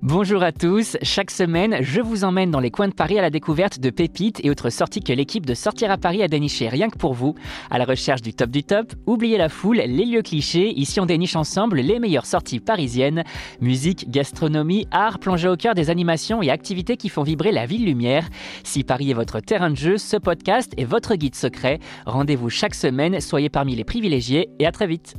Bonjour à tous, chaque semaine, je vous emmène dans les coins de Paris à la découverte de pépites et autres sorties que l'équipe de Sortir à Paris a déniché rien que pour vous. À la recherche du top du top, oubliez la foule, les lieux clichés, ici on déniche ensemble les meilleures sorties parisiennes. Musique, gastronomie, art, plongée au cœur des animations et activités qui font vibrer la ville lumière. Si Paris est votre terrain de jeu, ce podcast est votre guide secret. Rendez-vous chaque semaine, soyez parmi les privilégiés et à très vite.